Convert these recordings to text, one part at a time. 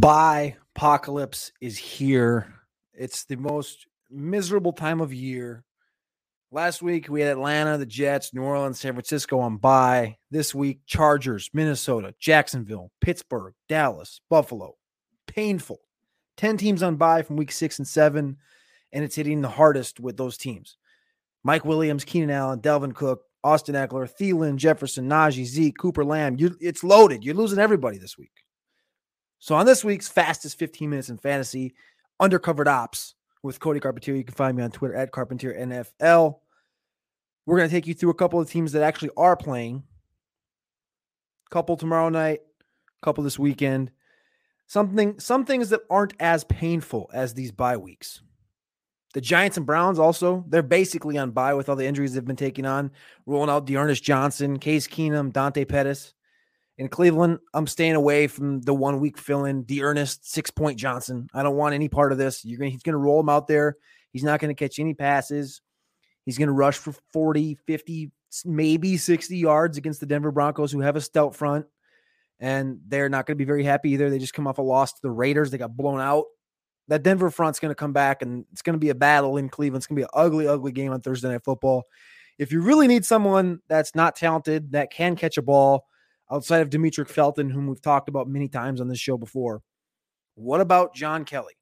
Bye. Apocalypse is here. It's the most miserable time of year. Last week we had Atlanta, the Jets, New Orleans, San Francisco on bye. This week, Chargers, Minnesota, Jacksonville, Pittsburgh, Dallas, Buffalo. Painful. 10 teams on bye from week six and seven, and it's hitting the hardest with those teams. Mike Williams, Keenan Allen, Dalvin Cook, Austin Ekeler, Thielen, Jefferson, Najee, Zeke, Cooper Lamb. You, it's loaded. You're losing everybody this week. So on this week's fastest 15 minutes in fantasy, undercovered ops with Cody Carpentier. You can find me on Twitter at Carpentier NFL. We're going to take you through a couple of teams that actually are playing. Couple tomorrow night, couple this weekend. Something some things that aren't as painful as these bye weeks. The Giants and Browns also, they're basically on bye with all the injuries they've been taking on, rolling out D'Ernest Johnson, Case Keenum, Dante Pettis. In Cleveland, I'm staying away from the one week fill in, D'Ernest, six point Johnson. I don't want any part of this. You're gonna, he's going to roll him out there. He's not going to catch any passes. He's going to rush for 40, 50, maybe 60 yards against the Denver Broncos, who have a stout front. And they're not going to be very happy either. They just come off a loss to the Raiders. They got blown out. That Denver front's going to come back, and it's going to be a battle in Cleveland. It's going to be an ugly, ugly game on Thursday Night Football. If you really need someone that's not talented, that can catch a ball, outside of Demetric Felton, whom we've talked about many times on this show before. What about John Kelly?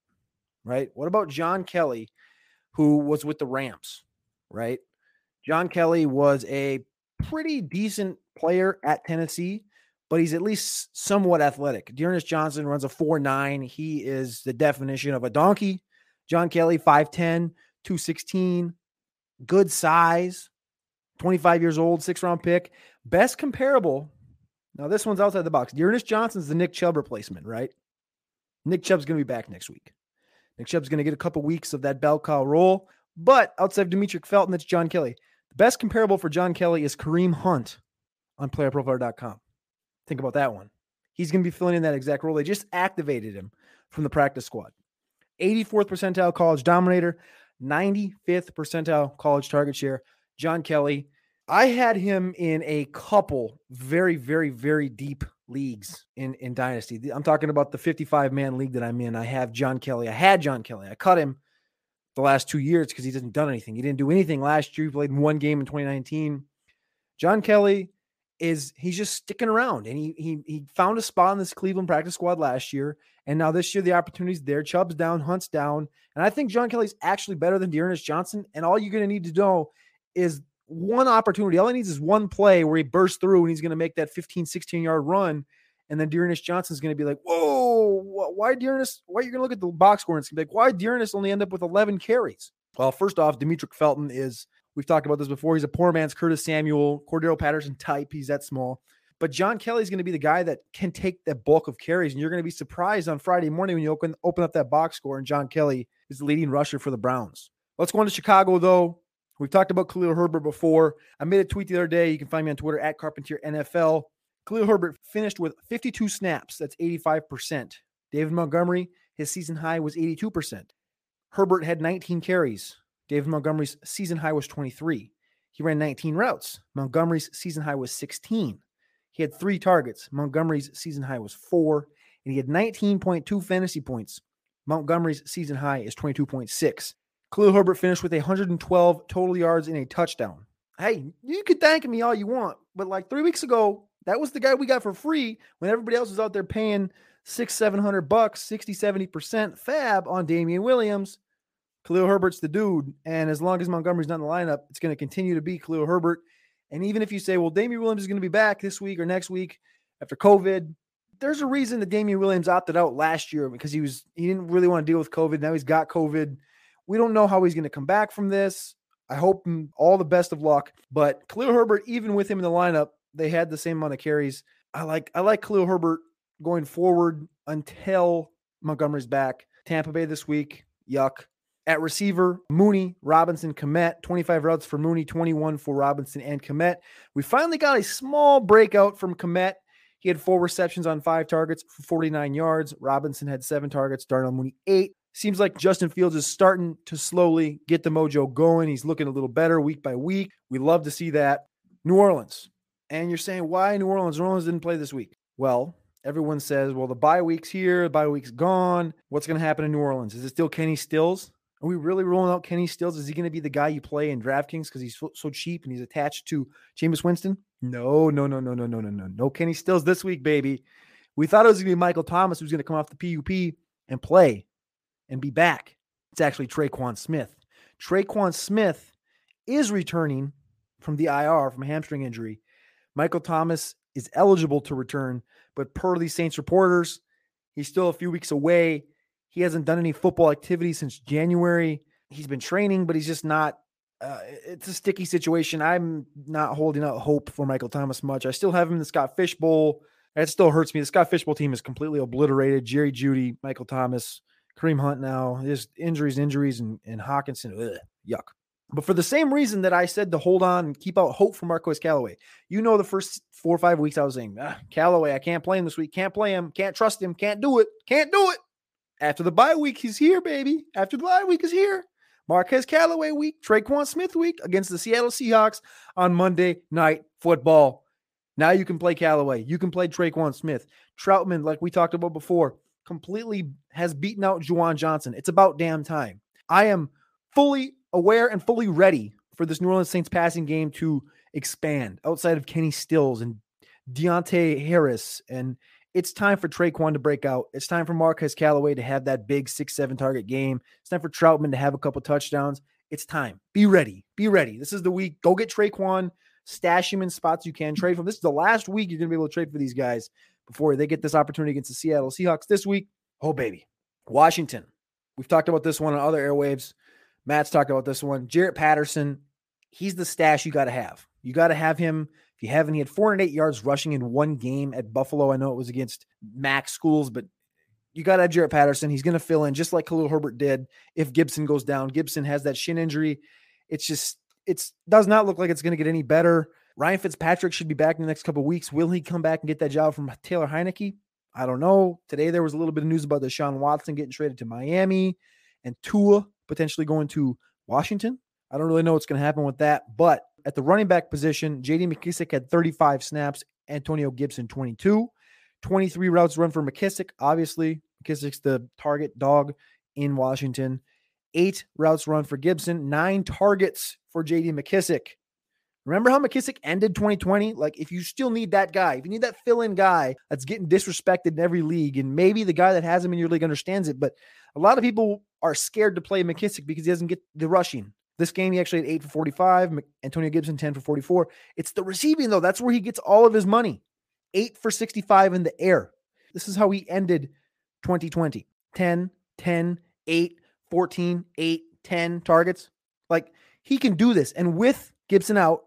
Right? What about John Kelly, who was with the Rams? Right? John Kelly was a pretty decent player at Tennessee, but he's at least somewhat athletic. D'Ernest Johnson runs a 4 9. He is the definition of a donkey. John Kelly, 5'10, 216, good size, 25 years old, six round pick. Best comparable now, this one's outside the box. D'Ernest Johnson's the Nick Chubb replacement, right? Nick Chubb's going to be back next week. Nick Chubb's going to get a couple weeks of that bell cow role, But outside of Demetric Felton, that's John Kelly. The best comparable for John Kelly is Kareem Hunt on playerprofiler.com. Think about that one. He's going to be filling in that exact role. They just activated him from the practice squad. 84th percentile college dominator, 95th percentile college target share. John Kelly, I had him in a couple very, very, very deep leagues in in Dynasty. I'm talking about the 55 man league that I'm in. I have John Kelly. I had John Kelly. I cut him the last two years because he hasn't done anything. He didn't do anything last year. He played one game in 2019. John Kelly is he's just sticking around and he he he found a spot in this Cleveland practice squad last year. And now this year the opportunity's there. Chubb's down, Hunt's down. And I think John Kelly's actually better than D'Ernest Johnson. And all you're gonna need to know is one opportunity. All he needs is one play where he bursts through and he's going to make that 15, 16 yard run. And then D'Ernest Johnson's going to be like, whoa, why D'Ernest? Why are you going to look at the box score and it's going to be like, why D'Ernest only end up with 11 carries? Well, first off, Demetric Felton is, we've talked about this before. He's a poor man's Curtis Samuel, Cordarrelle Patterson type. He's that small. But John Kelly's going to be the guy that can take the bulk of carries. And you're going to be surprised on Friday morning when you open, open up that box score and John Kelly is the leading rusher for the Browns. Let's go into Chicago, though. We've talked about Khalil Herbert before. I made a tweet the other day. You can find me on Twitter at Carpentier NFL. Khalil Herbert finished with 52 snaps. That's 85%. David Montgomery, his season high was 82%. Herbert had 19 carries. David Montgomery's season high was 23. He ran 19 routes. Montgomery's season high was 16. He had three targets. Montgomery's season high was four, and he had 19.2 fantasy points. Montgomery's season high is 22.6. Khalil Herbert finished with 112 total yards and a touchdown. Hey, you could thank me all you want, but like three weeks ago, that was the guy we got for free when everybody else was out there paying six, seven hundred bucks, 60, 70% fab on Damien Williams. Khalil Herbert's the dude. And as long as Montgomery's not in the lineup, it's going to continue to be Khalil Herbert. And even if you say, well, Damien Williams is going to be back this week or next week after COVID, there's a reason that Damien Williams opted out last year because he was he didn't really want to deal with COVID. Now he's got COVID. We don't know how he's going to come back from this. I hope him all the best of luck. But Khalil Herbert, even with him in the lineup, they had the same amount of carries. I like I like Khalil Herbert going forward until Montgomery's back. Tampa Bay this week. Yuck. At receiver, Mooney, Robinson, Kmet, 25 routes for Mooney, 21 for Robinson and Kmet. We finally got a small breakout from Kmet. He had four receptions on five targets for 49 yards. Robinson had seven targets. Darnell Mooney, eight. Seems like Justin Fields is starting to slowly get the mojo going. He's looking a little better week by week. We love to see that. New Orleans. And you're saying, why New Orleans? New Orleans didn't play this week. Well, everyone says, well, the bye week's here, the bye week's gone. What's going to happen in New Orleans? Is it still Kenny Stills? Are we really rolling out Kenny Stills? Is he going to be the guy you play in DraftKings because he's so, so, cheap and he's attached to Jameis Winston? No, no, no, no, no, no, no, no. No Kenny Stills this week, baby. We thought it was going to be Michael Thomas who's going to come off the PUP and play and be back. It's actually Tre'Quan Smith. Tre'Quan Smith is returning from the IR from hamstring injury. Michael Thomas is eligible to return, but per these Saints reporters, he's still a few weeks away. He hasn't done any football activity since January. He's been training, but he's just not. Uh, it's a sticky situation. I'm not holding out hope for Michael Thomas much. I still have him in the Scott Fish Bowl. That still hurts me. The Scott Fishbowl team is completely obliterated. Jerry Jeudy, Michael Thomas, Kareem Hunt now. His injuries, injuries, and, and Hockenson. Ugh, yuck. But for the same reason that I said to hold on and keep out hope for Marquez Callaway, you know, the first four or five weeks I was saying, ah, Callaway, I can't play him this week. Can't play him. Can't trust him. Can't do it. Can't do it. After the bye week, he's here, baby. After the bye week is here. Marquez Callaway week, Tre'Quan Smith week against the Seattle Seahawks on Monday Night Football. Now you can play Callaway. You can play Tre'Quan Smith. Trautman, like we talked about before, completely has beaten out Juwan Johnson. It's about damn time. I am fully aware and fully ready for this New Orleans Saints passing game to expand outside of Kenny Stills and Deonte Harris and it's time for Tre'Quan to break out. It's time for Marquez Callaway to have that big six, seven target game. It's time for Trautman to have a couple touchdowns. It's time. Be ready. Be ready. This is the week. Go get Tre'Quan. Stash him in spots you can trade from. This is the last week you're going to be able to trade for these guys before they get this opportunity against the Seattle Seahawks this week. Oh, baby. Washington. We've talked about this one on other airwaves. Matt's talked about this one. Jaret Patterson, he's the stash you got to have. You got to have him if you haven't, he had 408 yards rushing in one game at Buffalo. I know it was against Mac schools, but you got to have Jaret Patterson. He's going to fill in just like Khalil Herbert did if Gibson goes down. Gibson has that shin injury. It's just, it's does not look like it's going to get any better. Ryan Fitzpatrick should be back in the next couple weeks. Will he come back and get that job from Taylor Heinicke? I don't know. Today there was a little bit of news about Deshaun Watson getting traded to Miami and Tua potentially going to Washington. I don't really know what's going to happen with that, but at the running back position, JD McKissic had 35 snaps, Antonio Gibson 22. 23 routes run for McKissic. Obviously, McKissic's the target dog in Washington. Eight routes run for Gibson, nine targets for JD McKissic. Remember how McKissic ended 2020? Like, if you still need that guy, if you need that fill in guy that's getting disrespected in every league, and maybe the guy that has him in your league understands it, but a lot of people are scared to play McKissic because he doesn't get the rushing. This game, he actually had eight for 45. Antonio Gibson, 10 for 44. It's the receiving, though. That's where he gets all of his money. Eight for 65 in the air. This is how he ended 2020 10, 10, 8, 14, 8, 10 targets. Like he can do this. And with Gibson out,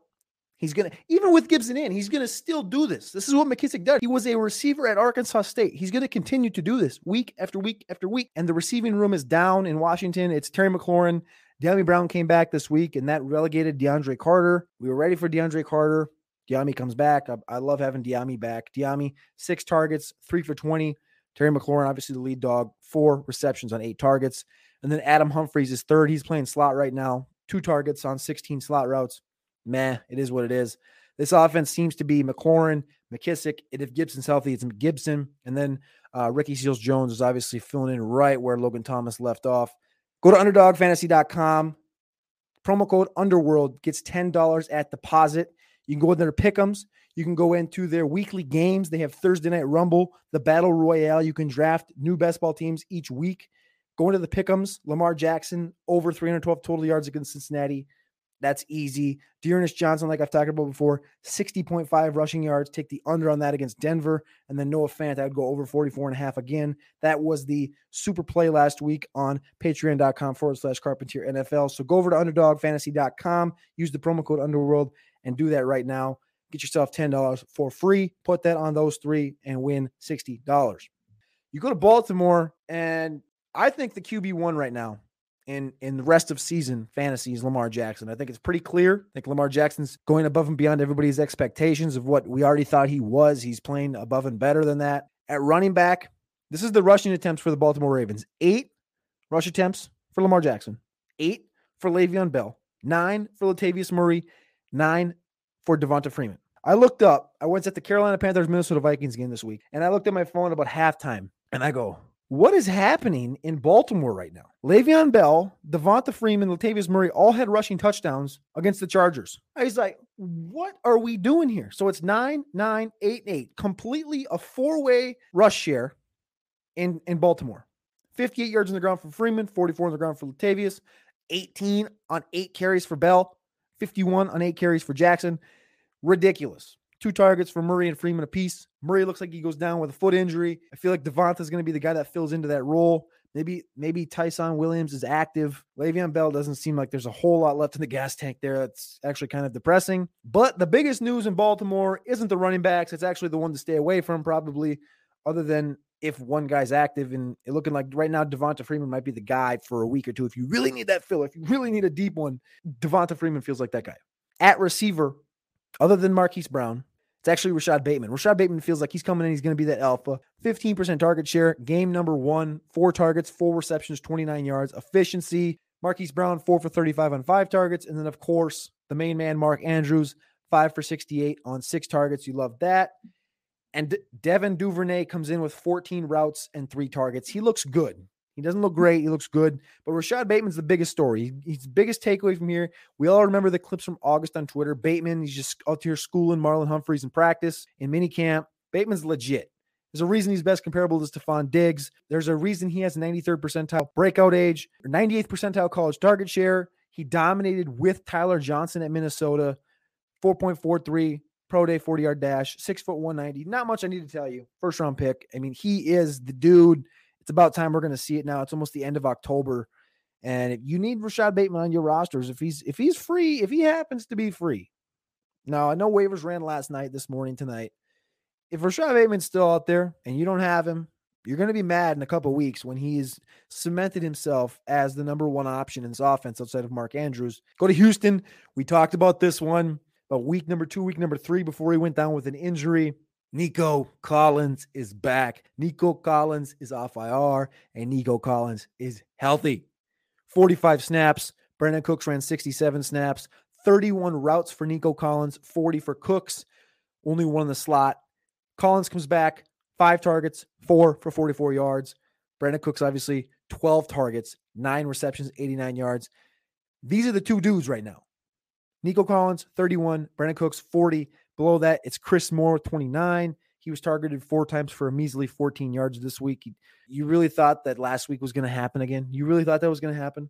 he's going to, even with Gibson in, he's going to still do this. This is what McKissic does. He was a receiver at Arkansas State. He's going to continue to do this week after week after week. And the receiving room is down in Washington. It's Terry McLaurin Dyami Brown came back this week, and that relegated DeAndre Carter. We were ready for DeAndre Carter. Dyami comes back. I, I love having Dyami back. Dyami, six targets, three for 20. Terry McLaurin, obviously the lead dog, four receptions on eight targets. And then Adam Humphries is third. He's playing slot right now, two targets on 16 slot routes. Meh, it is what it is. This offense seems to be McLaurin, McKissic, and if Gibson's healthy, it's Gibson. And then uh, Ricky Seals Jones is obviously filling in right where Logan Thomas left off. Go to underdogfantasy.com. Promo code Underworld gets $10 at deposit. You can go in there to pick'ems. You can go into their weekly games. They have Thursday Night Rumble, the Battle Royale. You can draft new best ball teams each week. Go into the pick'ems. Lamar Jackson over 312 total yards against Cincinnati. That's easy. D'Ernest Johnson, like I've talked about before, 60.5 rushing yards. Take the under on that against Denver. And then Noah Fant, I would go over 44 and a half again. That was the super play last week on patreon.com forward slash carpentier NFL. So go over to underdogfantasy.com, use the promo code underworld, and do that right now. Get yourself $10 for free. Put that on those three and win $60. You go to Baltimore, and I think the QB1 right now in in the rest of season fantasy is Lamar Jackson. I think it's pretty clear. I think Lamar Jackson's going above and beyond everybody's expectations of what we already thought he was. He's playing above and better than that. At running back, this is the rushing attempts for the Baltimore Ravens. Eight rush attempts for Lamar Jackson. Eight for Le'Veon Bell. Nine for Latavius Murray. Nine for Devonta Freeman. I looked up. I went at the Carolina Panthers Minnesota Vikings game this week, and I looked at my phone about halftime, and I go, what is happening in Baltimore right now? Le'Veon Bell, Devonta Freeman, Latavius Murray all had rushing touchdowns against the Chargers. Was like, what are we doing here? So it's nine, nine, eight, eight, completely a four-way rush share in, in Baltimore. 58 yards on the ground for Freeman, 44 on the ground for Latavius, 18 on eight carries for Bell, 51 on eight carries for Jackson. Ridiculous. Two targets for Murray and Freeman apiece. Murray looks like he goes down with a foot injury. I feel like Devonta is going to be the guy that fills into that role. Maybe maybe Ty'Son Williams is active. Le'Veon Bell doesn't seem like there's a whole lot left in the gas tank there. That's actually kind of depressing. But the biggest news in Baltimore isn't the running backs. It's actually the one to stay away from, probably, other than if one guy's active and looking like right now Devonta Freeman might be the guy for a week or two. If you really need that fill, if you really need a deep one, Devonta Freeman feels like that guy. At receiver, other than Marquise Brown, it's actually Rashod Bateman. Rashod Bateman feels like he's coming in. He's going to be that alpha. 15% target share. Game number one, four targets, four receptions, 29 yards. Efficiency. Marquise Brown, four for 35 on five targets. And then, of course, the main man, Mark Andrews, five for 68 on six targets. You love that. And Devin Duvernay comes in with 14 routes and three targets. He looks good. He doesn't look great. He looks good. But Rashod Bateman's the biggest story. He's the biggest takeaway from here. We all remember the clips from August on Twitter. Bateman, he's just out here schooling Marlon Humphreys in practice, in minicamp. Bateman's legit. There's a reason he's best comparable to Stefon Diggs. There's a reason he has 93rd percentile breakout age, or 98th percentile college target share. He dominated with Tyler Johnson at Minnesota, 4.43 pro day 40 yard dash, six foot 190. Not much I need to tell you. First round pick. I mean, he is the dude it's about time we're going to see it now. It's almost the end of October, and if you need Rashod Bateman on your rosters if he's if he's free, if he happens to be free. Now I know waivers ran last night, this morning, tonight. If Rashod Bateman's still out there and you don't have him, you're going to be mad in a couple weeks when he's cemented himself as the number one option in this offense outside of Mark Andrews. Go to Houston. We talked about this one about week number two, week number three before he went down with an injury. Nico Collins is back. Nico Collins is off IR, and Nico Collins is healthy. 45 snaps. Brandin Cooks ran 67 snaps. 31 routes for Nico Collins, 40 for Cooks. Only one in the slot. Collins comes back, five targets, four for 44 yards. Brandin Cooks, obviously, 12 targets, nine receptions, 89 yards. These are the two dudes right now. Nico Collins, 31. Brandin Cooks, 40. Below that, it's Chris Moore, 29. He was targeted four times for a measly 14 yards this week. You really thought that last week was going to happen again? You really thought that was going to happen?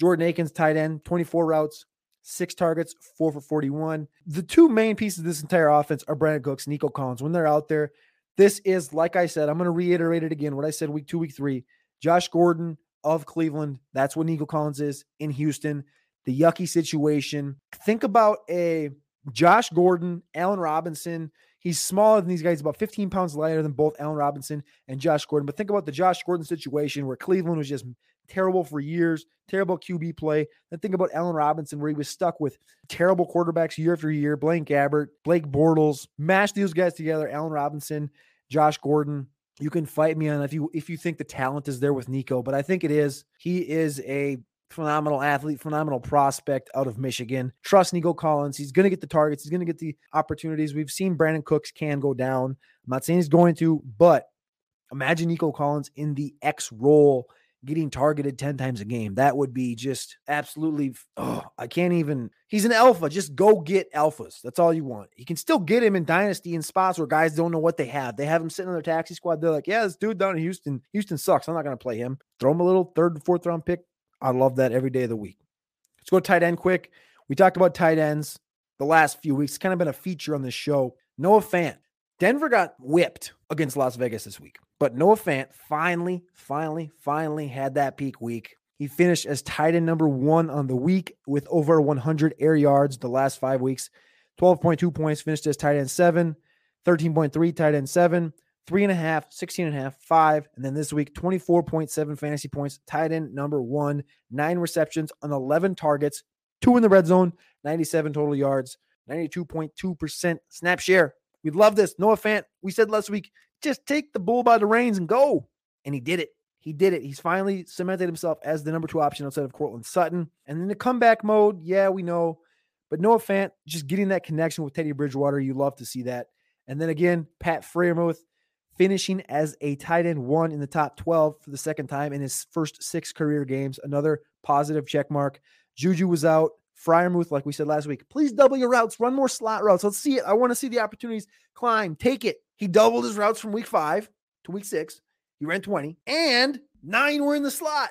Jordan Akins, tight end, 24 routes, six targets, four for 41. The two main pieces of this entire offense are Brandin Cooks, Nico Collins. When they're out there, this is, like I said, I'm going to reiterate it again what I said week two, week three. Josh Gordon of Cleveland. That's what Nico Collins is in Houston. The yucky situation. Think about a Josh Gordon, Allen Robinson. He's smaller than these guys, about 15 pounds lighter than both Allen Robinson and Josh Gordon. But think about the Josh Gordon situation where Cleveland was just terrible for years, terrible QB play. Then think about Allen Robinson, where he was stuck with terrible quarterbacks year after year. Blaine Gabbert, Blake Bortles, mash these guys together. Allen Robinson, Josh Gordon. You can fight me on if you if you think the talent is there with Nico, but I think it is. He is a phenomenal athlete, phenomenal prospect out of Michigan. Trust Nico Collins. He's going to get the targets. He's going to get the opportunities. We've seen Brandin Cooks can go down. I'm not saying he's going to, but imagine Nico Collins in the X role getting targeted 10 times a game. That would be just absolutely, oh, I can't even. He's an alpha. Just go get alphas. That's all you want. You can still get him in dynasty in spots where guys don't know what they have. They have him sitting on their taxi squad. They're like, yeah, this dude down in Houston, Houston sucks. I'm not going to play him. Throw him a little third, fourth round pick I love that every day of the week. Let's go tight end quick. We talked about tight ends the last few weeks. Kind of been a feature on this show. Noah Fant. Denver got whipped against Las Vegas this week, but Noah Fant finally, finally, finally had that peak week. He finished as tight end number one on the week with over 100 air yards the last five weeks. 12.2 points, finished as tight end seven, 13.3 tight end seven, three and a half, 16 and a half, five. And then this week, 24.7 fantasy points, tight end number one, nine receptions on 11 targets, two in the red zone, 97 total yards, 92.2% snap share. We love this. Noah Fant, we said last week, just take the bull by the reins and go. And he did it. He did it. He's finally cemented himself as the number two option outside of Courtland Sutton. And in the comeback mode, yeah, we know. But Noah Fant, just getting that connection with Teddy Bridgewater, you love to see that. And then again, Pat Freiermuth finishing as a tight end one in the top 12 for the second time in his first six career games. Another positive check mark. Juju was out. Freiermuth, like we said last week, please double your routes, run more slot routes. Let's see it. I want to see the opportunities climb, take it. He doubled his routes from week five to week six. He ran 20, and nine were in the slot.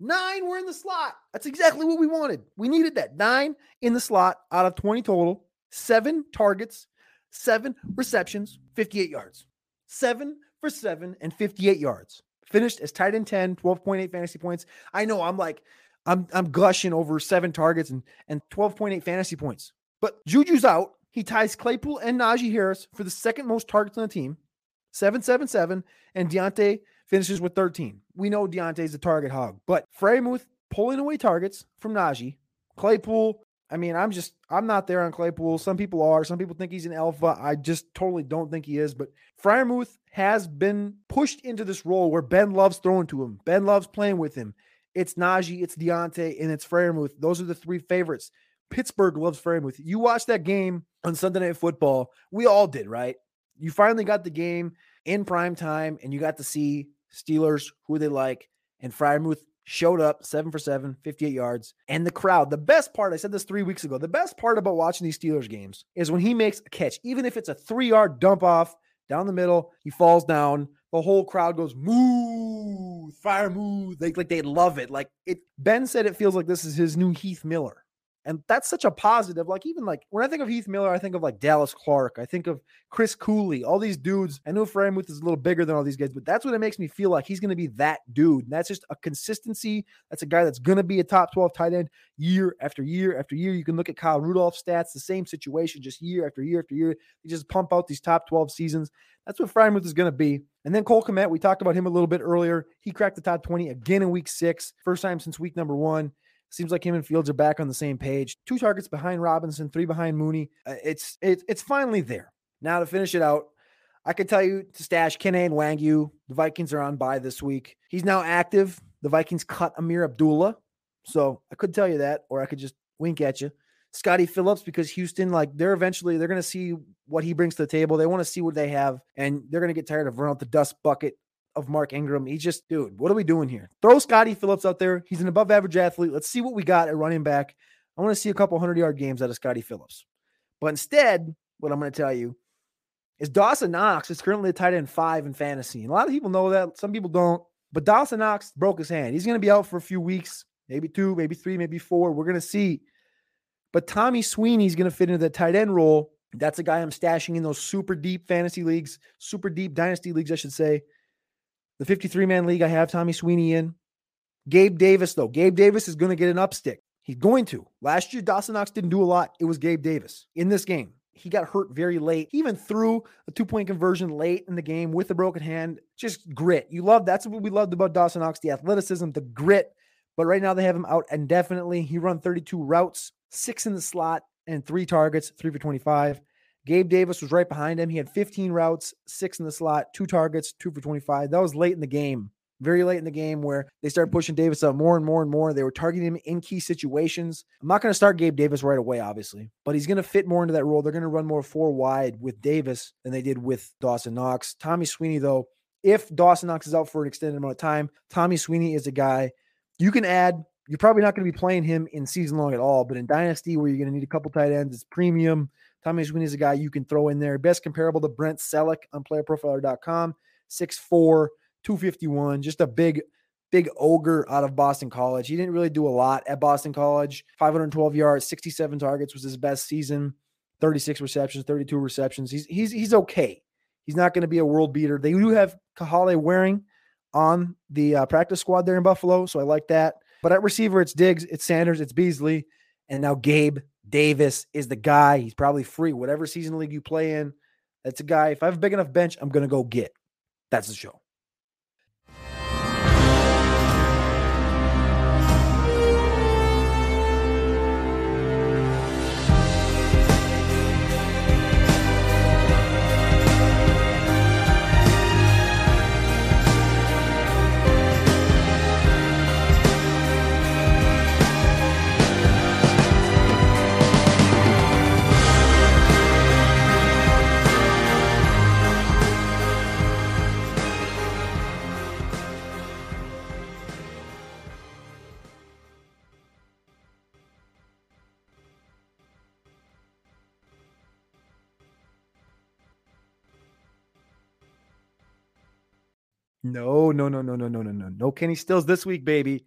Nine were in the slot. That's exactly what we wanted. We needed that. Nine in the slot out of 20 total, seven targets, seven receptions, 58 yards. Seven for seven and 58 yards. Finished as tight end 10, 12.8 fantasy points. I know I'm like, I'm I'm gushing over seven targets and, and 12.8 fantasy points. But Juju's out. He ties Claypool and Najee Harris for the second most targets on the team, 777, and Diontae finishes with 13. We know Diontae's a target hog, but Freiermuth pulling away targets from Najee. Claypool, I mean, I'm just I'm not there on Claypool. Some people are. Some people think he's an alpha. I just totally don't think he is. But Freiermuth has been pushed into this role where Ben loves throwing to him. Ben loves playing with him. It's Najee, it's Diontae, and it's Freiermuth. Those are the three favorites. Pittsburgh loves Freiermuth. You watched that game on Sunday Night Football. We all did, right? You finally got the game in prime time, and you got to see Steelers who they like. And Freiermuth showed up seven for seven, 58 yards. And the crowd, the best part, I said this three weeks ago, the best part about watching these Steelers games is when he makes a catch, even if it's a three yard dump off down the middle, he falls down. The whole crowd goes moo, fire moo. They like they love it. Like it. Ben said it feels like this is his new Heath Miller. And that's such a positive. Like, even like when I think of Heath Miller, I think of like Dallas Clark. I think of Chris Cooley, all these dudes. I know Freiermuth is a little bigger than all these guys, but that's what it makes me feel like he's going to be that dude. And that's just a consistency. That's a guy that's going to be a top 12 tight end year after year after year. You can look at Kyle Rudolph's stats, the same situation, just year after year after year. They just pump out these top 12 seasons. That's what Freiermuth is going to be. And then Cole Kmet, we talked about him a little bit earlier. He cracked the top 20 again in week six, first time since week number one. Seems like him and Fields are back on the same page. Two targets behind Robinson, three behind Mooney. Uh, it's it, it's finally there. Now to finish it out, I could tell you to stash Kene Nwangwu. The Vikings are on bye this week. He's now active. The Vikings cut Ameer Abdullah. So I could tell you that, or I could just wink at you. Scottie Phillips, because Houston, like they're eventually they're gonna see what he brings to the table. They want to see what they have, and they're gonna get tired of running out the dust bucket of Mark Ingram. He's just, dude, what are we doing here? Throw Scottie Phillips out there. He's an above average athlete. Let's see what we got at running back. I want to see a couple hundred yard games out of Scottie Phillips. But instead, what I'm going to tell you is Dawson Knox is currently a tight end five in fantasy. And a lot of people know that. Some people don't. But Dawson Knox broke his hand. He's going to be out for a few weeks, maybe two, maybe three, maybe four. We're going to see. But Tommy Sweeney's going to fit into the tight end role. That's a guy I'm stashing in those super deep fantasy leagues, super deep dynasty leagues, I should say. The 53 man league, I have Tommy Sweeney in. Gabe Davis, though. Gabe Davis is going to get an upstick. He's going to. Last year, Dawson Knox didn't do a lot. It was Gabe Davis in this game. He got hurt very late. He even threw a two point conversion late in the game with a broken hand. Just grit. You love that's what we loved about Dawson Knox the athleticism, the grit. But right now, they have him out indefinitely. He run 32 routes, six in the slot, and three targets, three for 25. Gabe Davis was right behind him. He had 15 routes, six in the slot, two targets, two for 25. That was late in the game, very late in the game where they started pushing Davis up more and more and more. They were targeting him in key situations. I'm not going to start Gabe Davis right away, obviously, but he's going to fit more into that role. They're going to run more four wide with Davis than they did with Dawson Knox. Tommy Sweeney, though, if Dawson Knox is out for an extended amount of time, Tommy Sweeney is a guy you can add. You're probably not going to be playing him in season long at all, but in Dynasty, where you're going to need a couple tight ends, it's premium. Tommy Sweeney is a guy you can throw in there. Best comparable to Brent Celek on playerprofiler.com. 6'4, 251. Just a big, big ogre out of Boston College. He didn't really do a lot at Boston College. 512 yards, 67 targets was his best season. 36 receptions, 32 receptions. He's he's he's okay. He's not going to be a world beater. They do have Kahale Warring on the uh, practice squad there in Buffalo, so I like that. But at receiver, it's Diggs, it's Sanders, it's Beasley, and now Gabe Davis is the guy. He's probably free. Whatever season league you play in, that's a guy. If I have a big enough bench, I'm going to go get. That's the show. No, no, no, no, no, no, no, no. No Kenny Stills this week, baby.